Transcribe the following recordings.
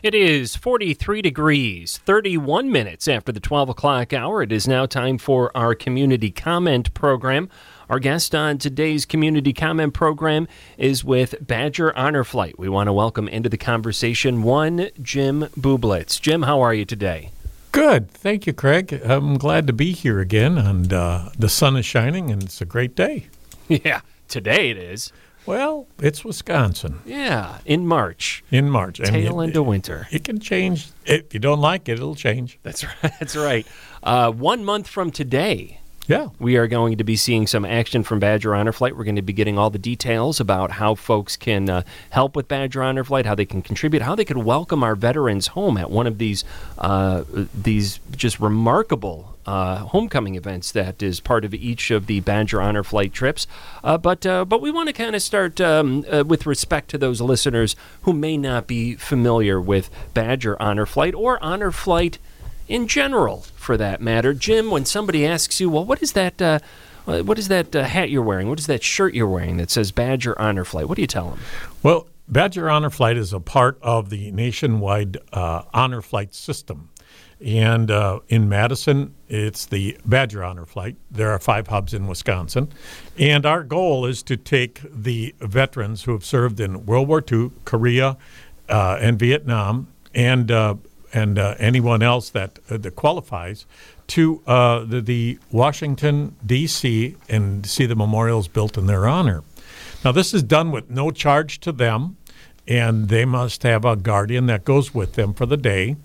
It is 43 degrees, 31 minutes after the 12 o'clock hour. It is now time for our community comment program. Our guest on today's community comment program is with Badger Honor Flight. We want to welcome into the conversation one Jim Bublitz. Jim, how are you today? Good. Thank you, Craig. I'm glad to be here again, and uh, the sun is shining, and it's a great day. Yeah, today it is. Well, it's Wisconsin Yeah, in March, in March. and tail it- end of winter. It can change. If you don't like it, it'll change. That's right. That's right. Uh, one month from today, Yeah. we are going to be seeing some action from Badger Honor Flight. We're going to be getting all the details about how folks can uh, help with Badger Honor Flight, how they can contribute, how they can welcome our veterans home at one of these uh, these just remarkable uh, homecoming events that is part of each of the Badger Honor Flight trips. Uh, but uh, but we want to kind of start um, uh, with respect to those listeners who may not be familiar with Badger Honor Flight or Honor Flight in general, for that matter. Jim, when somebody asks you, well, what is that? Uh, what is that uh, hat you're wearing? What is that shirt you're wearing that says Badger Honor Flight? What do you tell them? Well, Badger Honor Flight is a part of the nationwide uh, honor flight system. And uh, in Madison, it's the Badger Honor Flight. There are five hubs in Wisconsin. And our goal is to take the veterans who have served in World War II, Korea, uh, and Vietnam, and uh, and uh, anyone else that uh, that qualifies to uh, the, the Washington D.C. and see the memorials built in their honor. Now, this is done with no charge to them, and they must have a guardian that goes with them for the day.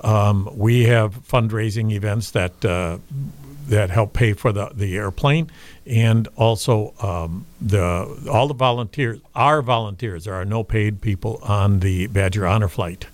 Um, we have fundraising events that uh, that help pay for the, the airplane, and also um, the all the volunteers are volunteers. There are no paid people on the Badger Honor Flight.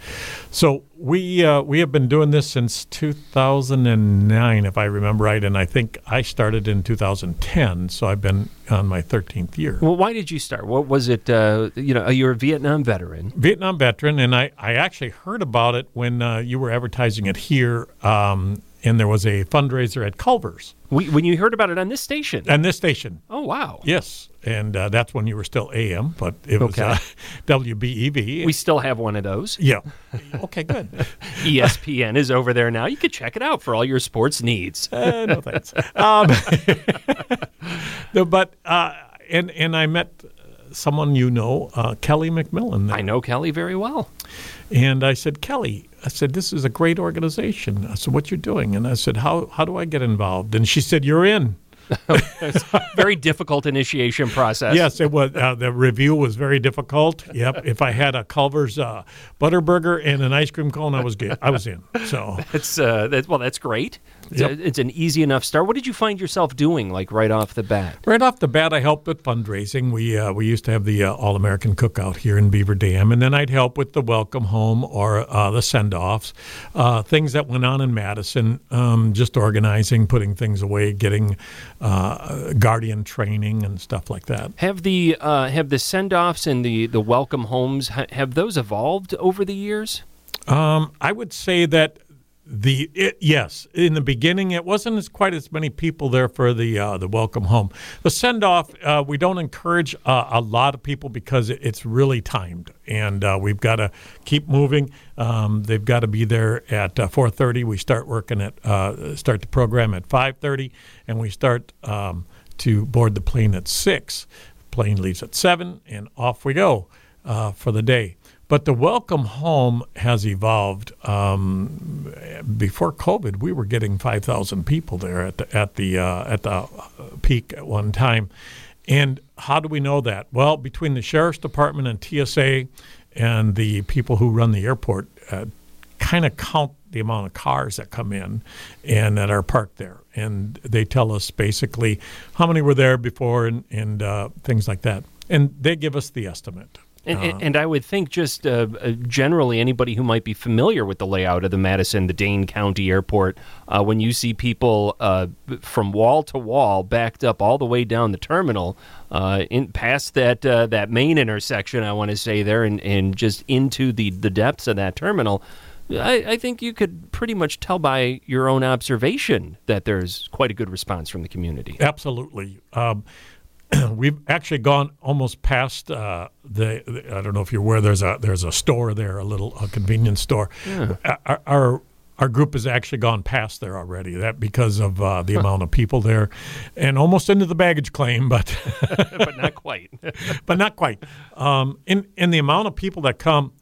So we uh, we have been doing this since 2009, if I remember right, and I think I started in 2010. So I've been on my 13th year. Well, why did you start? What was it? Uh, you know, you're a Vietnam veteran. Vietnam veteran, and I, I actually heard about it when uh, you were advertising it here, um, and there was a fundraiser at Culver's We, when you heard about it on this station. On this station. oh, wow. Yes, and uh, that's when you were still AM, but it was Okay. uh, WBEV. We still have one of those. yeah. Okay, good. ESPN is over there now. You could check it out for all your sports needs. Uh, no thanks. Um, no, but uh, and and I met someone you know, uh, Kelly McMillan. I know Kelly very well. And I said, Kelly, I said, this is a great organization. I said, what you're doing? And I said, how, how do I get involved? And she said, you're in. Very difficult initiation process. Yes, it was. Uh, the review was very difficult. Yep. if I had a Culver's uh, Butterburger and an ice cream cone, I was good. I was in. So That's uh, that's well, that's great. It's, Yep. it's an easy enough start. What did you find yourself doing, like right off the bat? right off the bat, I helped with fundraising. We uh, we used to have the uh, All American Cookout here in Beaver Dam, and then I'd help with the welcome home or uh, the send offs, uh, things that went on in Madison, um, just organizing, putting things away, getting uh, guardian training and stuff like that. Have the uh, have the send offs and the the welcome homes ha- have those evolved over the years? Um, I would say that the it, yes, in the beginning, it wasn't as quite as many people there for the uh, the welcome home. The send off, uh, we don't encourage uh, a lot of people because it, it's really timed, and uh, we've got to keep moving. Um, they've got to be there at uh, 4:30. We start working at uh, start the program at 5:30, and we start um, to board the plane at six. Plane leaves at seven, and off we go uh, for the day. But the welcome home has evolved. Um, before COVID, we were getting 5,000 people there at the at the uh, at the peak at one time. And how do we know that? Well, between the sheriff's department and TSA, and the people who run the airport, uh, kind of count the amount of cars that come in and that are parked there, and they tell us basically how many were there before and and uh, things like that, and they give us the estimate. And, and- and I would think just uh, uh, generally anybody who might be familiar with the layout of the Madison, the Dane County Airport, uh, when you see people uh, from wall to wall backed up all the way down the terminal, uh, in past that uh, that main intersection, I want to say there, and, and just into the, the depths of that terminal. I, I think you could pretty much tell by your own observation that there's quite a good response from the community. Absolutely. Um, we've actually gone almost past uh, the, the, I don't know if you're aware. There's a there's a store there, a little a convenience store. Yeah. Our, our our group has actually gone past there already. That because of uh, the amount of people there, and almost into the baggage claim, but but not quite. but not quite. Um, in in the amount of people that come,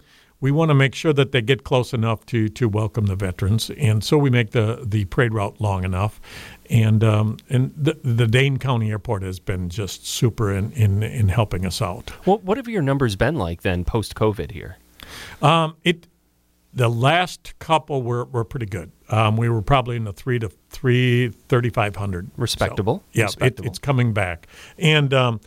we want to make sure that they get close enough to to welcome the veterans, and so we make the the parade route long enough. And um, and the, the Dane County Airport has been just super in, in, in helping us out. Well, what have your numbers been like then post COVID here? Um, it the last couple were, were pretty good. Um, we were probably in the three to three thirty five hundred. Respectable. So, yeah, Respectable. It, it's coming back, and um,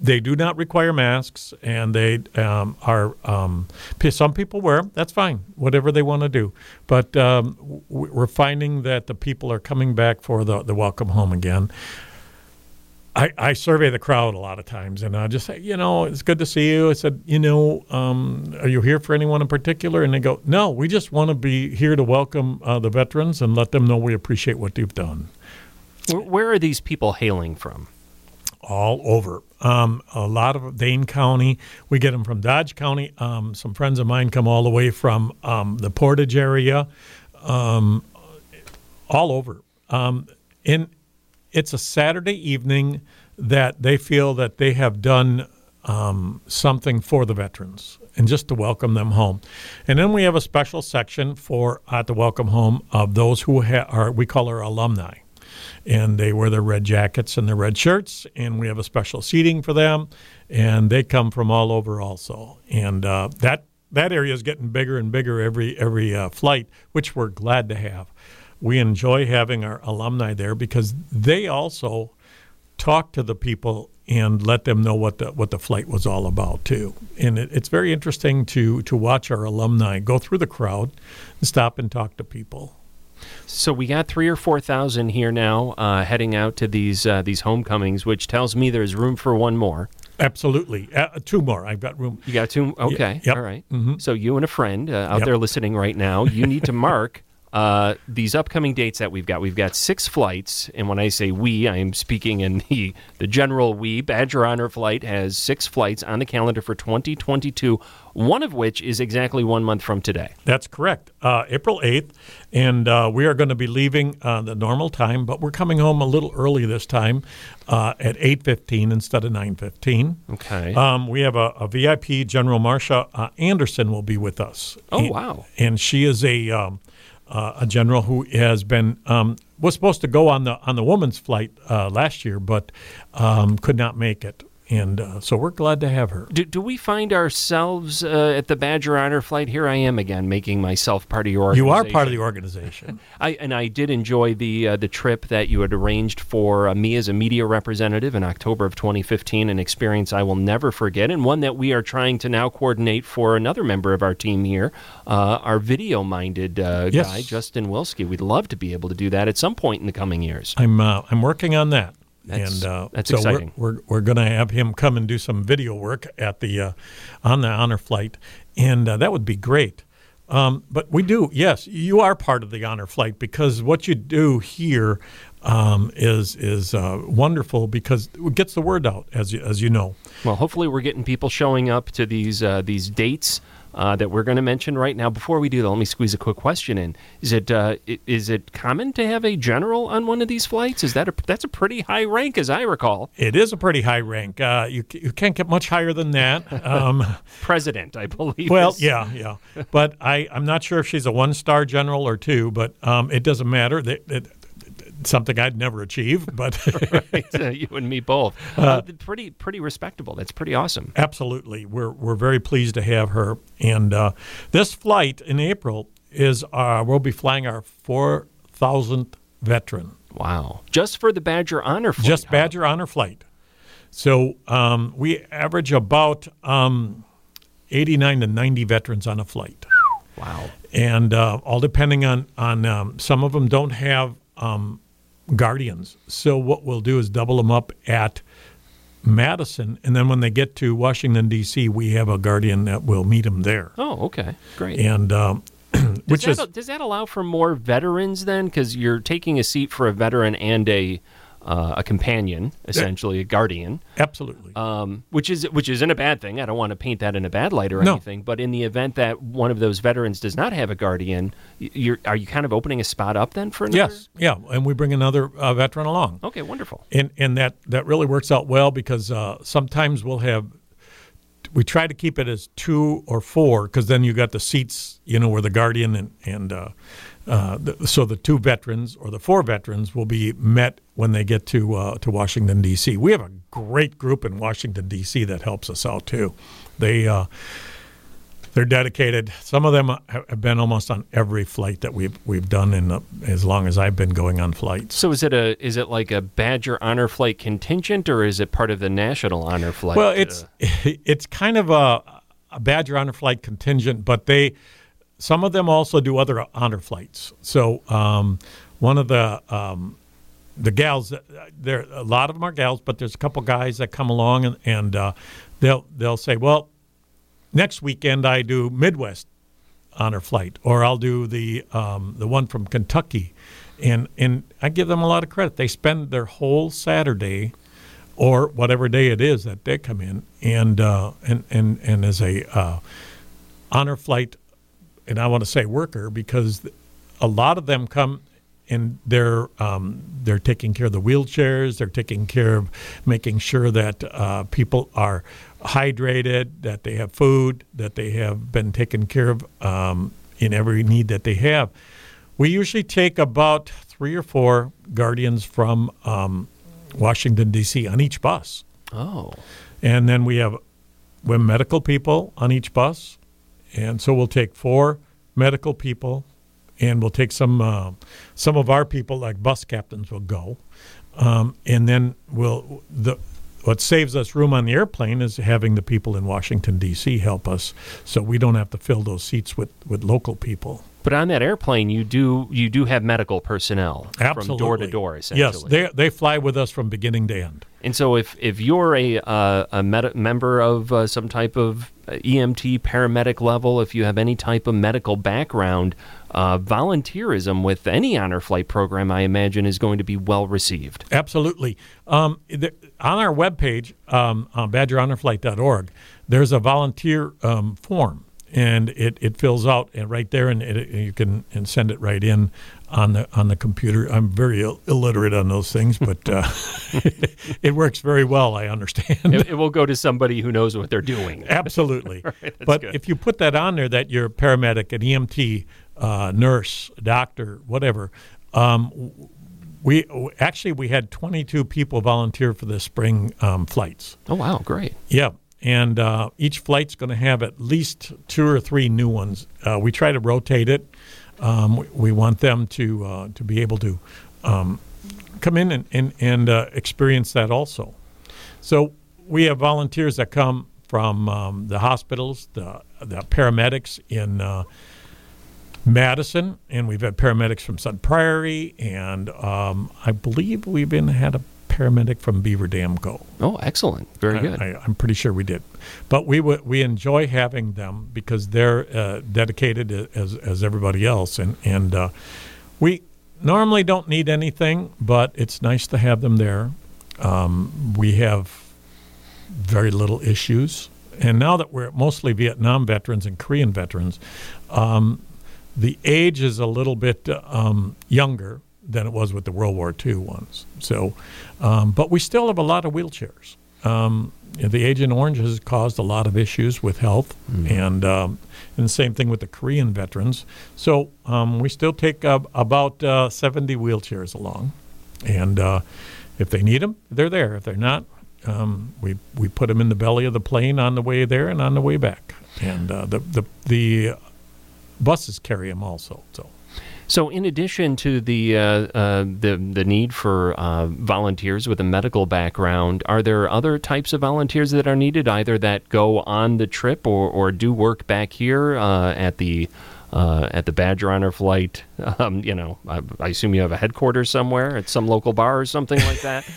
they do not require masks, and they um, are. Um, some people wear. That's fine, whatever they want to do. But um, we're finding that the people are coming back for the the welcome home again. I, I survey the crowd a lot of times, and I just say, you know, it's good to see you. I said, you know, um, are you here for anyone in particular? And they go, no, we just want to be here to welcome uh, the veterans and let them know we appreciate what they've done. Where are these people hailing from? All over. Um, a lot of Dane County. We get them from Dodge County. Um, some friends of mine come all the way from um, the Portage area, um, all over. Um, and it's a Saturday evening that they feel that they have done um, something for the veterans and just to welcome them home. And then we have a special section for at the welcome home of those who ha- are we call our alumni and they wear their red jackets and their red shirts and we have a special seating for them and they come from all over also and uh, that that area is getting bigger and bigger every every uh, flight which we're glad to have we enjoy having our alumni there because they also talk to the people and let them know what the what the flight was all about too. And it, it's very interesting to to watch our alumni go through the crowd and stop and talk to people. So we got three or four thousand here now, uh, heading out to these uh, these homecomings, which tells me there's room for one more. Absolutely, uh, two more. I've got room. You got two. Okay, yep. all right. Mhm. So you and a friend uh, out Yep. there listening right now, you need to mark uh, these upcoming dates that we've got. We've got six flights, and when I say we, I am speaking in the the general we. Badger Honor Flight has six flights on the calendar for 2022. One of which is exactly one month from today. That's correct. Uh, April 8th. And uh, we are going to be leaving uh, the normal time, but we're coming home a little early this time uh, at 8.15 instead of 9.15. Okay. Um, we have a, a VIP, General Marcia uh, Anderson will be with us. Oh, And- wow. And she is a, um, uh, a general who has been, um, was supposed to go on the, on the woman's flight uh, last year, but um, could not make it. And uh, so we're glad to have her. Do, do we find ourselves uh, at the Badger Honor Flight? Here I am again, making myself part of your You are part of the organization. I and I did enjoy the uh, the trip that you had arranged for uh, me as a media representative in October of 2015, an experience I will never forget, and one that we are trying to now coordinate for another member of our team here, uh, our video minded uh, Yes. guy Justin Wilski. We'd love to be able to do that at some point in the coming years. I'm uh, I'm working on that. That's- and uh, that's so exciting. We're we're, we're going to have him come and do some video work at the uh, on the honor flight, and uh, that would be great. Um, but we do, yes, you are part of the honor flight because what you do here um, is is uh, wonderful because it gets the word out, as you, as you know. Well, hopefully, we're getting people showing up to these uh, these dates uh, that we're going to mention right now. Before we do that, let me squeeze a quick question in. Is it uh, is it common to have a general on one of these flights? Is that a that's a pretty high rank, as I recall? It is a pretty high rank. Uh, you you can't get much higher than that. Um, President, I believe. Well, is- yeah, yeah, but I I'm not sure if she's a one star general or two, but um, it doesn't matter. That, something I'd never achieve, but Right, uh, you and me both. Uh, pretty pretty respectable. That's pretty awesome. absolutely, we're we're very pleased to have her. And uh, this flight in April is uh, we'll be flying our four thousandth veteran, Wow. Just for the Badger Honor Flight. just huh? Badger honor flight. So um, we average about um, eighty nine to ninety veterans on a flight. Wow. and uh, all depending on on um, some of them don't have um, guardians. So what we'll do is double them up at Madison, and then when they get to Washington D.C., we have a guardian that will meet them there. Oh, okay. Great. And um, which does, is that, does that allow for more veterans then? Because you're taking a seat for a veteran and a uh, a companion, essentially a guardian, Absolutely. um, which is which isn't a bad thing. I don't want to paint that in a bad light or No. anything. But in the event that one of those veterans does not have a guardian, you're are you kind of opening a spot up then for another? yes. Yeah. And we bring another uh, veteran along. Okay, wonderful. and and that that really works out well because uh, sometimes we'll have we try to keep it as two or four because then you got the seats you know where the guardian and and uh, uh, the, so the two veterans or the four veterans will be met when they get to uh, to Washington D.C. We have a great group in Washington D.C. that helps us out too. They uh, they're dedicated. Some of them have been almost on every flight that we've we've done in the, as long as I've been going on flights. So is it a is it like a Badger Honor Flight contingent, or is it part of the National Honor Flight? Well, it's uh, it's kind of a, a Badger honor flight contingent, but they some of them also do other honor flights. So um, one of the um, the gals, there a lot of them are gals, but there's a couple guys that come along and, and uh, they'll they'll say, well, next weekend I do Midwest honor flight, or I'll do the um, the one from Kentucky, and and I give them a lot of credit. They spend their whole Saturday, or whatever day it is that they come in, and uh, and and and as a uh, honor flight, and I want to say worker because a lot of them come. And they're um, they're taking care of the wheelchairs. They're taking care of making sure that uh, people are hydrated, that they have food, that they have been taken care of um, in every need that they have. We usually take about three or four guardians from um, Washington D.C. on each bus, oh, and then we have we have medical people on each bus, and so we'll take four medical people, and we'll take some uh, some of our people like bus captains will go, um, and then we'll the what saves us room on the airplane is having the people in Washington D.C. help us, so we don't have to fill those seats with with local people. but on that airplane, you do you do have medical personnel Absolutely. from door to door, essentially. Yes, they they fly with us from beginning to end. And so, if if you're a uh, a med- member of uh, some type of uh, EMT paramedic level, if you have any type of medical background, uh, volunteerism with any honor flight program, I imagine, is going to be well received. Absolutely. Um, on our webpage, um, on badgerhonorflight.org, there's a volunteer um, form, and it, it fills out and right there, and it, you can and send it right in on the on the computer. I'm very Ill- illiterate on those things, but uh, it works very well. I understand. It, it will go to somebody who knows what they're doing. Absolutely. but good. if you put that on there, that you're a paramedic, an EMT, uh, nurse, doctor, whatever, um, we actually we had 22 people volunteer for the spring um, flights. Oh wow, great! Yeah. And uh, each flight's going to have at least two or three new ones. Uh, we try to rotate it. Um, we, we want them to uh, to be able to um, come in and and, and uh, experience that also. So we have volunteers that come from um, the hospitals, the the paramedics in uh, Madison, and we've had paramedics from Sun Prairie, and um, I believe we've been had a paramedic from Beaver Dam Go. Oh, excellent, very good. I, I'm pretty sure we did, but we w- we enjoy having them because they're uh, dedicated as as everybody else, and and uh, we normally don't need anything, but it's nice to have them there. Um, we have very little issues, and now that we're mostly Vietnam veterans and Korean veterans, um, the age is a little bit um, younger than it was with the World War II ones. So, um, but we still have a lot of wheelchairs. Um, the Agent Orange has caused a lot of issues with health, and um, and the same thing with the Korean veterans. So um, we still take uh, about uh, 70 wheelchairs along, and uh, if they need them, they're there. If they're not, um, we we put them in the belly of the plane on the way there and on the way back, and uh, the the the buses carry them also. So. So, in addition to the uh, uh, the the need for uh, volunteers with a medical background, are there other types of volunteers that are needed, either that go on the trip or, or do work back here uh, at the uh, at the Badger Honor Flight? Um, you know, I, I assume you have a headquarters somewhere at some local bar or something like that.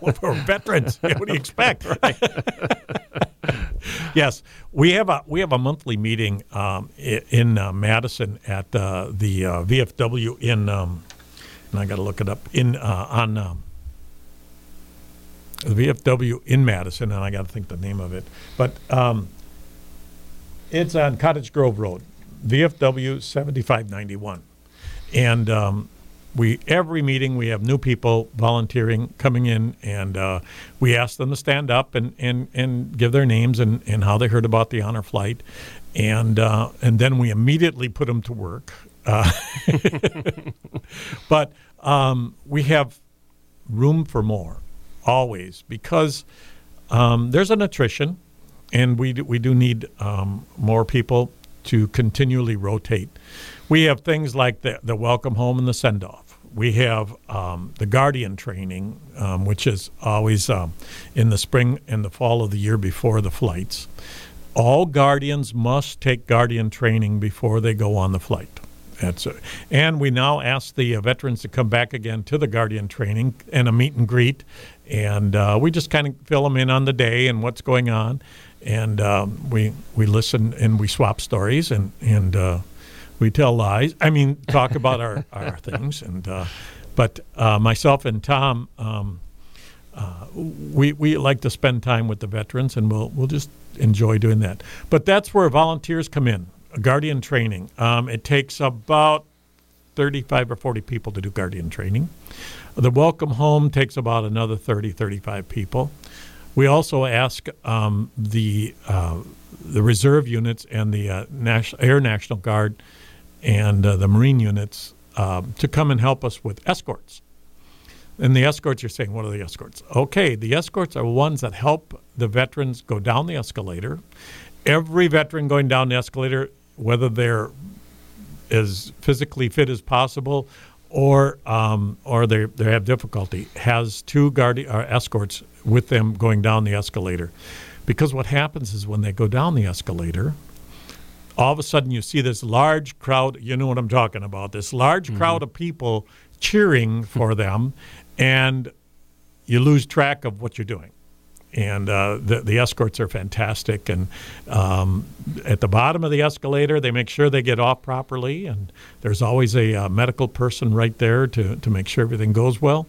We're veterans. what do you expect? yes, we have a we have a monthly meeting um, in uh, Madison at uh, the uh, VFW in, um, and I got to look it up in uh, on um, the VFW in Madison, and I got to think the name of it, but um, it's on Cottage Grove Road, VFW 7591. And um, we every meeting we have new people volunteering coming in, and uh, we ask them to stand up and, and, and give their names and, and how they heard about the honor flight, and uh, and then we immediately put them to work. Uh, but um, we have room for more always because um, there's an attrition, and we do, we do need um, more people to continually rotate. We have things like the, the welcome home and the send off. We have um, the guardian training, um, which is always um, in the spring and the fall of the year before the flights. All guardians must take guardian training before they go on the flight. That's a, and we now ask the uh, veterans to come back again to the guardian training and a meet and greet, and uh, we just kind of fill them in on the day and what's going on, and um, we we listen and we swap stories and and uh, we tell lies. I mean, talk about our, our things. And uh, but uh, myself and Tom, um, uh, we we like to spend time with the veterans, and we'll we'll just enjoy doing that. But that's where volunteers come in. Guardian training. Um, it takes about 35 or 40 people to do guardian training. The welcome home takes about another 30, 35 people. We also ask um, the uh, the reserve units and the uh, National Air National Guard and uh, the Marine units um, to come and help us with escorts. And the escorts, you're saying, what are the escorts? Okay, the escorts are ones that help the veterans go down the escalator. Every veteran going down the escalator, whether they're as physically fit as possible or um, or they they have difficulty, has two guard uh, escorts with them going down the escalator. Because what happens is when they go down the escalator, all of a sudden you see this large crowd. You know what I'm talking about? This large mm-hmm. crowd of people cheering for them, and you lose track of what you're doing. And uh, the, the escorts are fantastic. And um, at the bottom of the escalator, they make sure they get off properly. And there's always a uh, medical person right there to, to make sure everything goes well.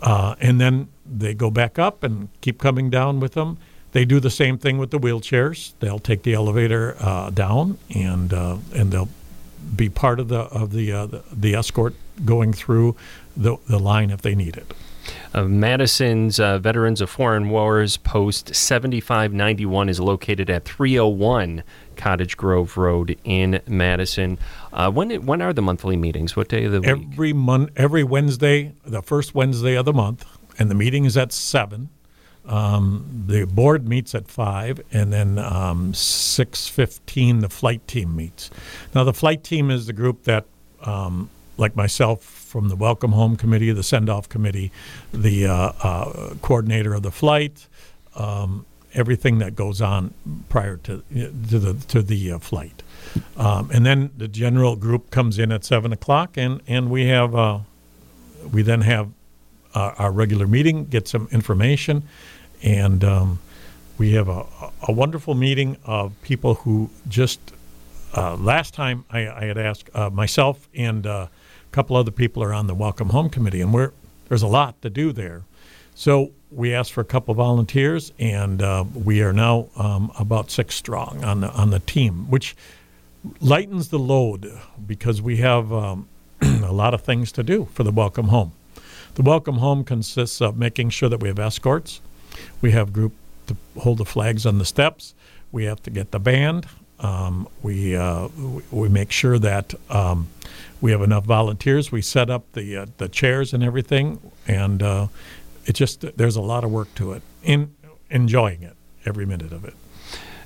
Uh, and then they go back up and keep coming down with them they do the same thing with the wheelchairs. They'll take the elevator uh, down, and uh, and they'll be part of the of the the, the, escort going through the the line if they need it. Madison's uh, Veterans of Foreign Wars Post 7591 is located at 301 Cottage Grove Road in Madison. Uh, when when are the monthly meetings? What day of the week? Every every Wednesday, the first Wednesday of the month, and the meeting is at seven. Um, the board meets at five, and then um, six fifteen the flight team meets. Now the flight team is the group that, um, like myself, from the welcome home committee, the send off committee, the uh, uh, coordinator of the flight, um, everything that goes on prior to to the to the uh, flight, um, and then the general group comes in at seven o'clock, and and we have uh, we then have our regular meeting, get some information and um, we have a, a wonderful meeting of people who just uh, last time I, I had asked uh, myself and uh, couple other people are on the Welcome Home Committee, and we're, there's a lot to do there. So we asked for a couple volunteers, and uh, we are now um, about six strong on the on the team, which lightens the load because we have um, a lot of things to do for the Welcome Home. The Welcome Home consists of making sure that we have escorts, we have group to hold the flags on the steps. We have to get the band. Um, we uh, we make sure that um, we have enough volunteers. We set up the uh, the chairs and everything, and uh, it just there's a lot of work to it. In enjoying it every minute of it.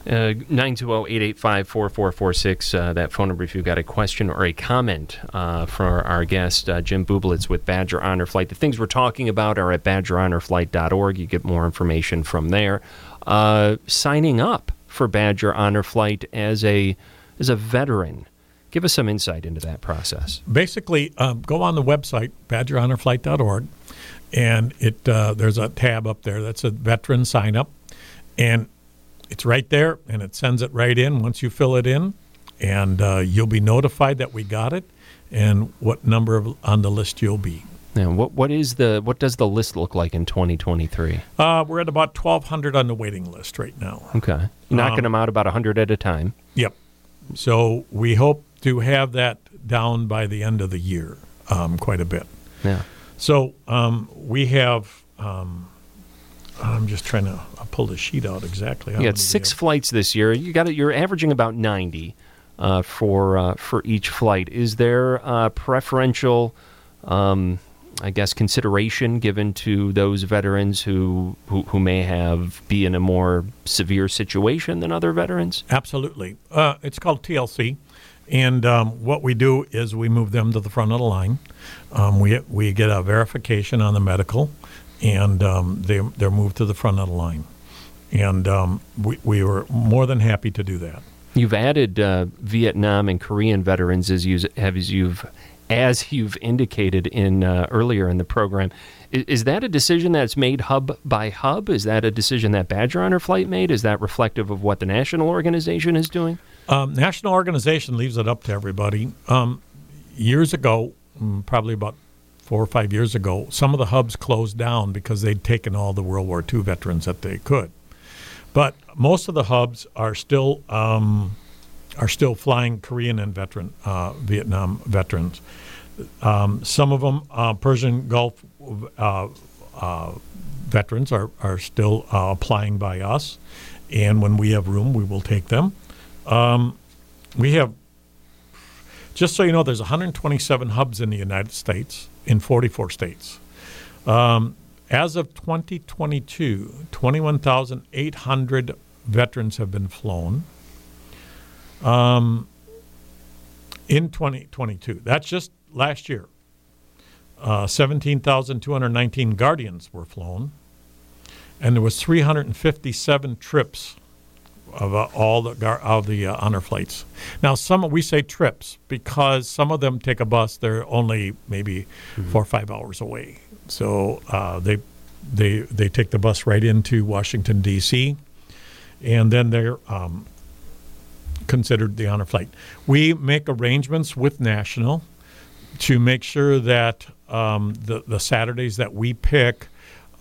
Uh, 920-885-4446, uh, that phone number if you've got a question or a comment uh, for our guest, uh, Jim Bublitz with Badger Honor Flight. The things we're talking about are at badgerhonorflight.org. You get more information from there. Uh, signing up for Badger Honor Flight as a, as a veteran, give us some insight into that process. Basically, um, go on the website, badgerhonorflight.org, and it uh, there's a tab up there that's a veteran sign up. And it's right there, and it sends it right in once you fill it in, and uh, you'll be notified that we got it and what number of, on the list you'll be. Now, what what is the what does the list look like in 2023? Uh, we're at about 1,200 on the waiting list right now. Okay, knocking Um, them out about 100 at a time. Yep. So we hope to have that down by the end of the year, um, quite a bit. Yeah. So um, we have. Um, I'm just trying to I'll pull the sheet out exactly. how You got six flights this year. You got it. You're averaging about 90 uh, for uh, for each flight. Is there uh, preferential, um, I guess, consideration given to those veterans who, who who may have be in a more severe situation than other veterans? Absolutely. Uh, it's called TLC. And um, what we do is we move them to the front of the line. Um, we, we get a verification on the medical, and um, they, they're moved to the front of the line. And um, we, we were more than happy to do that. You've added uh, Vietnam and Korean veterans as you have as you've as you've indicated in uh, earlier in the program. Is, is that a decision that's made hub by hub? Is that a decision that Badger Honor Flight made? Is that reflective of what the national organization is doing? Um, national organization leaves it up to everybody. Um, years ago, mm, probably about four or five years ago, some of the hubs closed down because they'd taken all the World War II veterans that they could. But most of the hubs are still um, are still flying Korean and veteran uh, Vietnam veterans. Um, some of them, uh, Persian Gulf uh, uh, veterans, are are still uh, applying by us, and when we have room, we will take them. Um, we have, just so you know, there's 127 hubs in the United States in 44 states. Um, as of 2022, 21,800 veterans have been flown. Um, in 2022, that's just last year. Uh, 17,219 Guardians were flown, and there was 357 trips of uh, all the gar- of the uh, honor flights. Now, some we say trips because some of them take a bus. They're only maybe four or five hours away, so uh, they they they take the bus right into Washington D.C. and then they're um, considered the honor flight. We make arrangements with National to make sure that um, the the Saturdays that we pick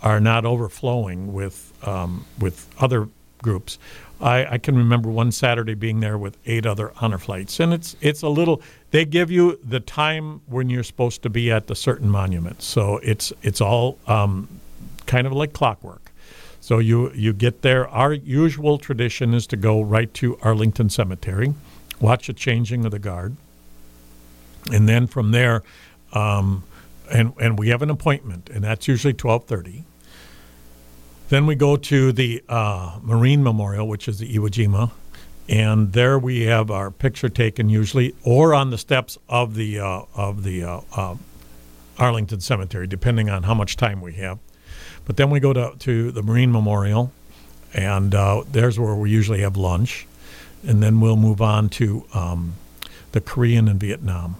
are not overflowing with um, with other groups. I, I can remember one Saturday being there with eight other honor flights, and it's it's a little. They give you the time when you're supposed to be at the certain monument, so it's it's all um, kind of like clockwork. So you you get there. Our usual tradition is to go right to Arlington Cemetery, watch the changing of the guard, and then from there, um, and and we have an appointment, and that's usually twelve thirty. Then we go to the uh, Marine Memorial, which is the Iwo Jima, and there we have our picture taken usually, or on the steps of the uh, of the uh, uh, Arlington Cemetery, depending on how much time we have. But then we go to to the Marine Memorial, and uh, there's where we usually have lunch, and then we'll move on to um, the Korean and Vietnam,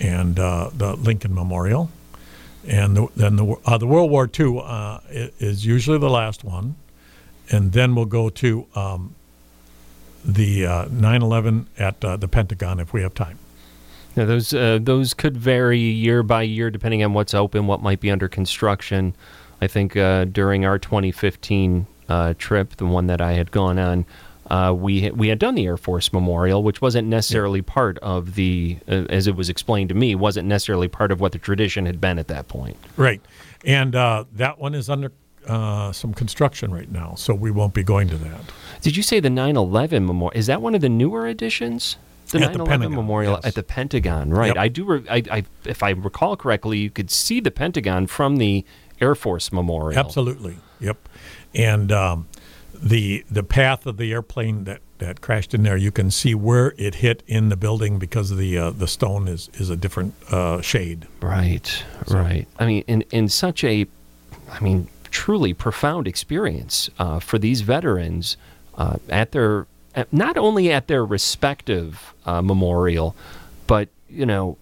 and uh, the Lincoln Memorial and the, then the uh, the World War II uh, is usually the last one, and then we'll go to um, the uh, 9/11 at uh, the Pentagon if we have time. Now, those uh, those could vary year by year depending on what's open, what might be under construction. I think uh, during our 2015 uh, trip, the one that I had gone on, uh, we we had done the Air Force Memorial, which wasn't necessarily part of the, uh, as it was explained to me, wasn't necessarily part of what the tradition had been at that point. Right, and uh, that one is under uh, some construction right now, so we won't be going to that. Did you say the 9/11 Memorial? Is that one of the newer editions? The At 9/11 Pentagon, Memorial yes. at the Pentagon, right? Yep. I do. Re- I, I, if I recall correctly, you could see the Pentagon from the Air Force Memorial. Absolutely, yep. And um, the the path of the airplane that, that crashed in there, you can see where it hit in the building because the uh, the stone is is a different uh, shade. Right, right. I mean, in in such a, I mean, truly profound experience uh, for these veterans uh, at their, not only at their respective uh, memorial, but you know,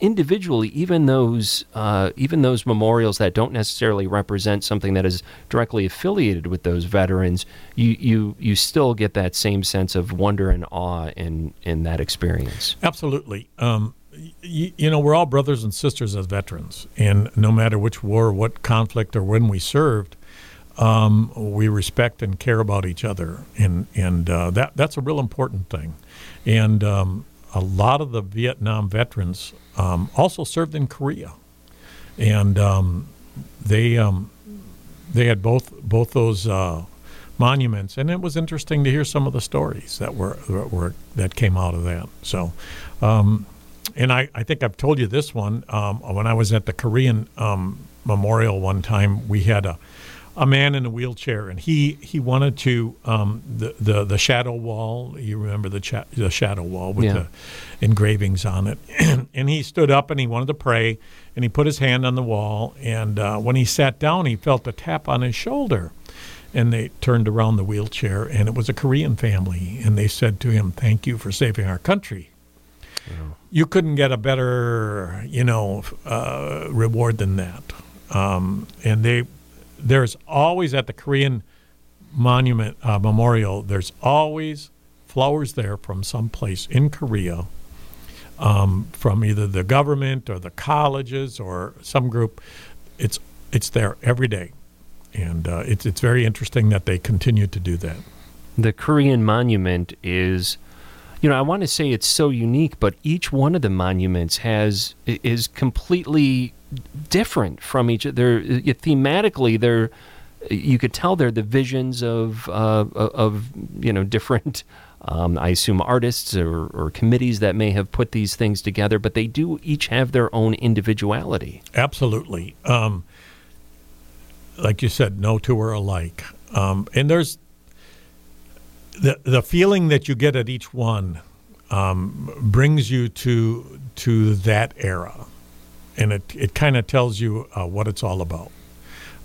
individually, even those uh, even those memorials that don't necessarily represent something that is directly affiliated with those veterans, you you you still get that same sense of wonder and awe in in that experience. Absolutely. Um, y- you know, we're all brothers and sisters as veterans, and no matter which war, what conflict, or when we served, um, we respect and care about each other, and and uh, that that's a real important thing. And um, a lot of the Vietnam veterans um, also served in Korea, and um, they um, they had both both those uh, monuments, and it was interesting to hear some of the stories that were that, were, that came out of that. So. Um, and I, I think I've told you this one. Um, when I was at the Korean memorial one time, we had a a man in a wheelchair, and he he wanted to um, the, the the shadow wall. You remember the cha- the shadow wall with Yeah. the engravings on it, and he stood up and he wanted to pray, and he put his hand on the wall, and uh, when he sat down, he felt a tap on his shoulder, and they turned around the wheelchair, and it was a Korean family, and they said to him, "Thank you for saving our country." You couldn't get a better, you know, uh, reward than that. Um, and they, there's always at the Korean monument uh, memorial. There's always flowers there from some place in Korea, um, from either the government or the colleges or some group. It's it's there every day, and uh, it's it's very interesting that they continue to do that. the Korean monument is, you know, I want to say it's so unique, but each one of the monuments has is completely different from each other. Uh, Thematically, they're you could tell they're the visions of uh, of you know different. Um, I assume artists or, or committees that may have put these things together, but they do each have their own individuality. Absolutely. Um, like you said, no two are alike. Um, and there's the the feeling that you get at each one um, brings you to to that era, and it it kind of tells you uh, what it's all about.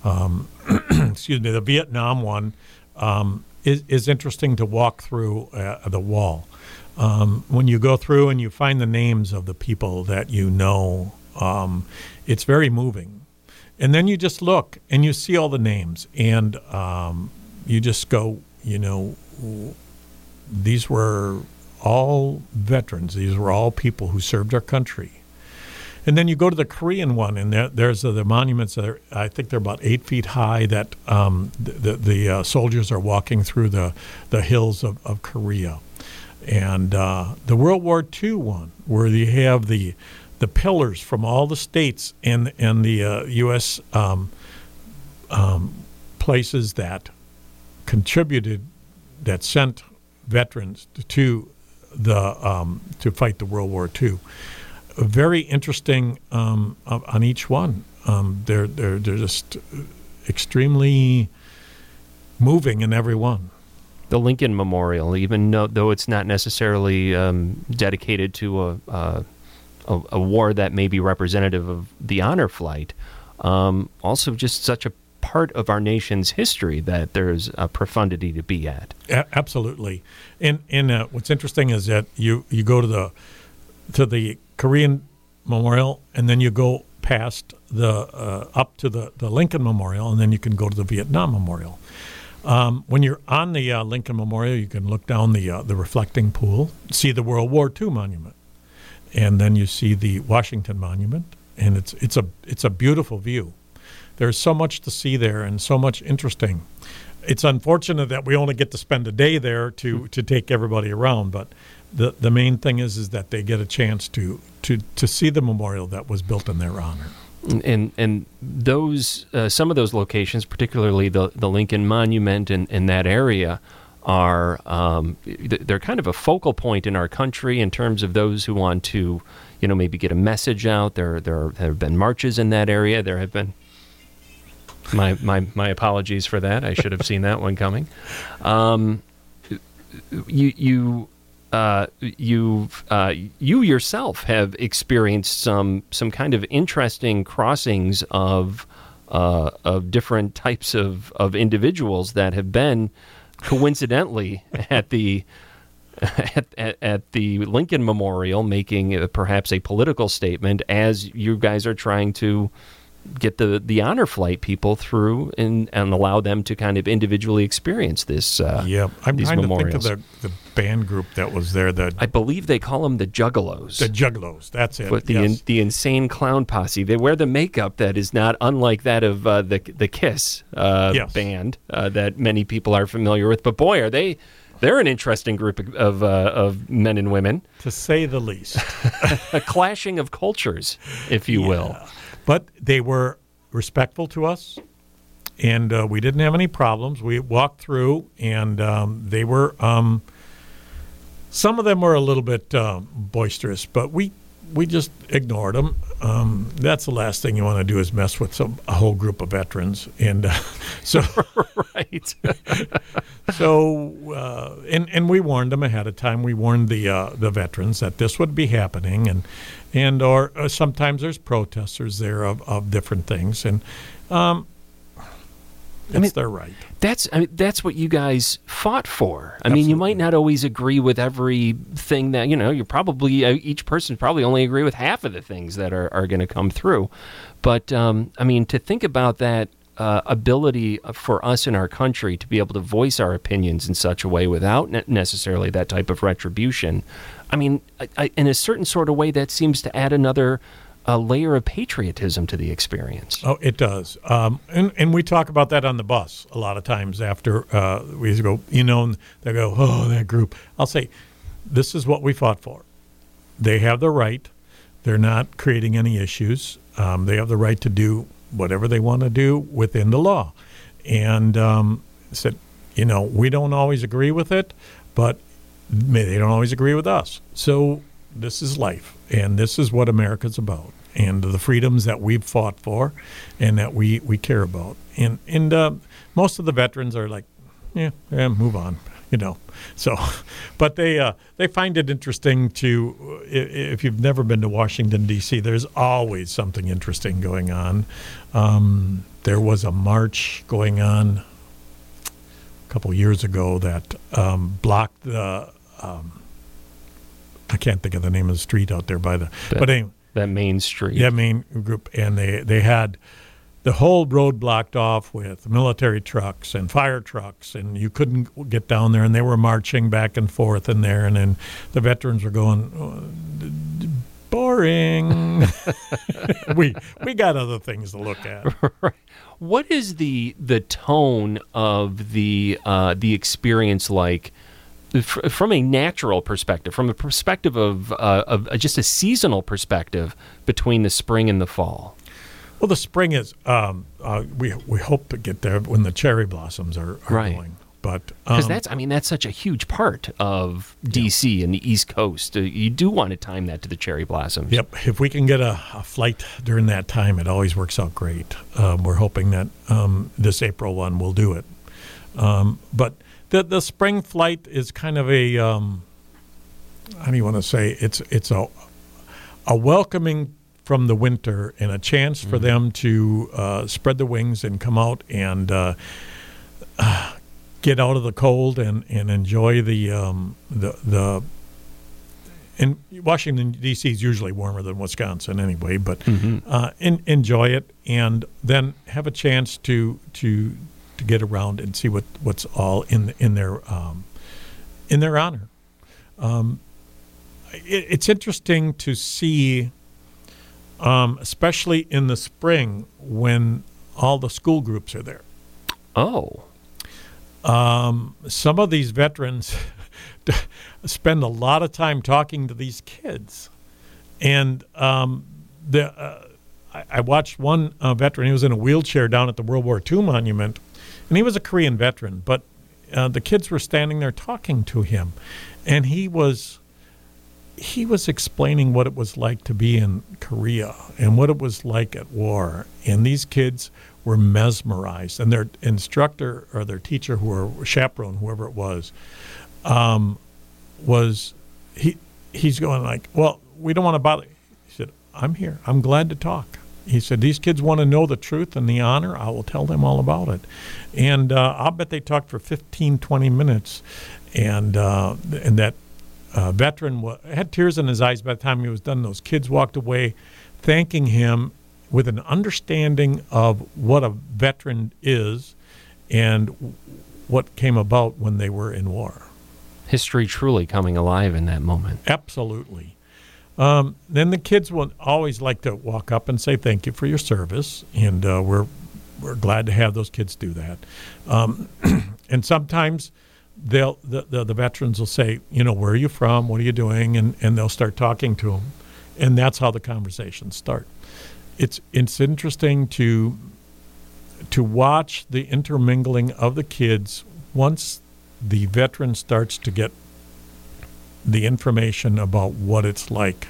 Um, excuse me. The Vietnam one um, is is interesting to walk through uh, the wall. Um, when you go through and you find the names of the people that you know, um, it's very moving. And then you just look and you see all the names, and um, you just go, you know, these were all veterans. These were all people who served our country. And then you go to the Korean one, and there, there's the, the monuments. That are, I think they're about eight feet high. That um, the the, uh, soldiers are walking through the the hills of, of Korea, and uh, the World War II one, where you have the the pillars from all the states and and the uh, U.S. Um, um, places that contributed that sent veterans to the um, to fight the World War II. Very interesting um, on each one. Um, they're they're they're just extremely moving in every one. the Lincoln Memorial, even though, though it's not necessarily um, dedicated to a, uh, a a war that may be representative of the honor flight, um, also just such a part of our nation's history that there's a profundity to be at. A- absolutely. And and uh, what's interesting is that you you go to the to the Korean Memorial, and then you go past the uh, up to the the Lincoln Memorial, and then you can go to the Vietnam Memorial. Um, when you're on the uh, Lincoln Memorial, you can look down the uh, the reflecting pool, see the World War II monument, and then you see the Washington Monument, and it's it's a it's a beautiful view. There's so much to see there, and so much interesting. It's unfortunate that we only get to spend a day there to to take everybody around, but the the main thing is is that they get a chance to to to see the memorial that was built in their honor. and and those uh, some of those locations, particularly the the Lincoln Monument and in that area, are um, they're kind of a focal point in our country in terms of those who want to, you know, maybe get a message out. There there have been marches in that area. There have been. My, my my apologies for that. I should have seen that one coming. Um, you you uh, you uh, you yourself have experienced some some kind of interesting crossings of uh, of different types of, of individuals that have been coincidentally at the at, at, at the Lincoln Memorial making uh, perhaps a political statement as you guys are trying to get the the honor flight people through and and allow them to kind of individually experience this. Uh, Yep. I'm these trying memorials. to think of the, the band group that was there, the, I believe they call them the Juggalos. the Juggalos. That's it. But the yes. in, the insane clown posse, they wear the makeup that is not unlike that of uh, the the Kiss uh, Yes. band uh, that many people are familiar with. But boy, are they they're an interesting group of of, uh, of men and women, to say the least. a clashing of cultures, if you will. But they were respectful to us, and uh, we didn't have any problems. We walked through, and um, they were. Um, some of them were a little bit um, boisterous, but we we just ignored them. Um, that's the last thing you want to do is mess with some a whole group of veterans, and uh, so right. so uh, and and we warned them ahead of time. We warned the uh, the veterans that this would be happening, and and or uh, sometimes there's protesters there of, of different things, and um, it's mean- their right. That's I mean, that's what you guys fought for. I mean, you might not always agree with everything that you know. You're probably uh, each person probably only agree with half of the things that are, are going to come through. But um, I mean, to think about that uh, ability for us in our country to be able to voice our opinions in such a way without ne- necessarily that type of retribution. I mean, I, I, in a certain sort of way, that seems to add another. uh layer of patriotism to the experience. Oh, it does. Um, and, and we talk about that on the bus a lot of times after uh, we go, you know, they go, oh, that group. I'll say, this is what we fought for. They have the right. They're not creating any issues. Um, they have the right to do whatever they want to do within the law. And um, said, you know, we don't always agree with it, but they don't always agree with us. So this is life, and this is what America's about, and the freedoms that we've fought for, and that we we care about. And and uh, most of the veterans are like, yeah, yeah, move on, you know. So, but they uh, they find it interesting to if you've never been to Washington D.C. There's always something interesting going on. Um, there was a march going on couple years ago that um, blocked the. Um, I can't think of the name of the street out there by the. That- but anyway, That main street. yeah, main group, and they they had the whole road blocked off with military trucks and fire trucks, and you couldn't get down there. And they were marching back and forth in there, and then the veterans were going. "Oh, Boring. we we got other things to look at. What is the the tone of the uh, the experience like f- from a natural perspective, from a perspective of uh, of uh, just a seasonal perspective between the spring and the fall? Well, the spring is. Um, uh, we we hope to get there when the cherry blossoms are, are Right. going. But Because um, that's I mean that's such a huge part of DC and the East Coast. Uh, you do want to time that to the cherry blossoms. Yep. If we can get a, a flight during that time, it always works out great. Um, we're hoping that um, this April one will do it. Um, but the the spring flight is kind of a um, how do you want to say it's it's a a welcoming from the winter and a chance for them to uh, spread their wings and come out and uh, get out of the cold and, and enjoy the um, the the and Washington D.C. is usually warmer than Wisconsin anyway, but uh, en- enjoy it and then have a chance to to to get around and see what, what's all in in their um, in their honor. Um, it, it's interesting to see, um, especially in the spring when all the school groups are there Oh, some of these veterans spend a lot of time talking to these kids, and um, the uh, I, I watched one uh, veteran. He was in a wheelchair down at the World War II monument, and he was a Korean veteran. But uh, the kids were standing there talking to him, and he was he was explaining what it was like to be in Korea and what it was like at war. And these kids were mesmerized. And their instructor or their teacher, who or chaperone, whoever it was, um, was he? He's going like, "Well, we don't want to bother." He said, "I'm here. I'm glad to talk." He said, "These kids want to know the truth and the honor. I will tell them all about it." And uh, I'll bet they talked for 15, 20 minutes, and uh, and that uh, veteran wa- had tears in his eyes by the time he was done. Those kids walked away, thanking him with an understanding of what a veteran is and what came about when they were in war. History truly coming alive in that moment. Absolutely. Um, then the kids will always like to walk up and say thank you for your service, and uh, we're we're glad to have those kids do that. Um, and sometimes they'll the, the, the veterans will say, you know, where are you from? What are you doing? And and they'll start talking to them, and that's how the conversations start. It's it's interesting to to watch the intermingling of the kids once the veteran starts to get the information about what it's like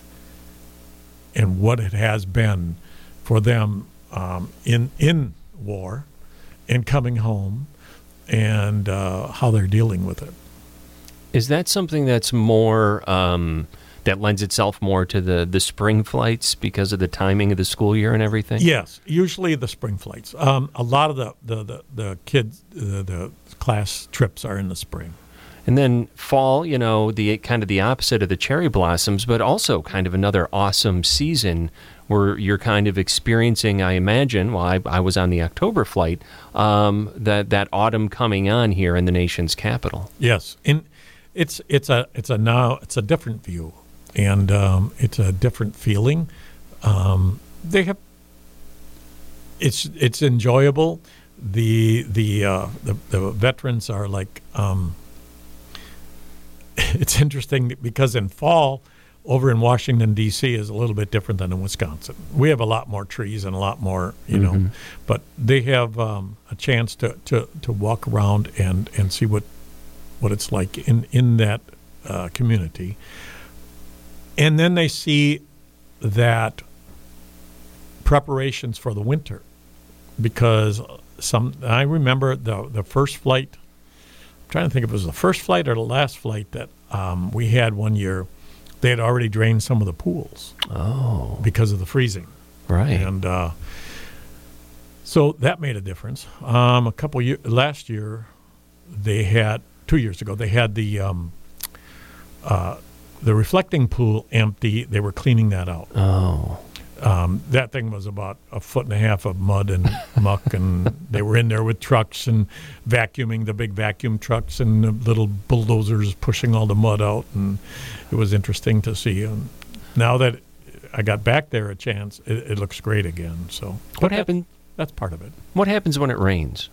and what it has been for them um, in in war and coming home and uh, how they're dealing with it. Is that something that's more um, that lends itself more to the the spring flights because of the timing of the school year and everything? Yes, usually the spring flights. Um, a lot of the the the, the kids the, the class trips are in the spring. And then fall, you know, the kind of the opposite of the cherry blossoms, but also kind of another awesome season where you're kind of experiencing, I imagine, while I, I was on the October flight, um, that that autumn coming on here in the nation's capital. Yes, and it's it's a it's a now it's a different view, and um, it's a different feeling. Um, they have it's it's enjoyable. The the uh, the, the veterans are like um, it's interesting because in fall over in Washington D.C. is a little bit different than in Wisconsin. We have a lot more trees and a lot more, you know, Mhm. but they have um, a chance to, to, to walk around and, and see what what it's like in in that uh, community, and then they see that preparations for the winter, because some I remember the the first flight. I'm trying to think if it was the first flight or the last flight that um, we had one year. They had already drained some of the pools Oh, because of the freezing right. and uh, so that made a difference. Um, a couple year last year, they had two years ago they had the um, uh, the reflecting pool empty. They were cleaning that out. oh, Um, that thing was about a foot and a half of mud and muck, and they were in there with trucks and vacuuming the big vacuum trucks and the little bulldozers pushing all the mud out, and it was interesting to see. And now that I got back there a chance, it, it looks great again. So what happened? That's part of it. What happens when it rains?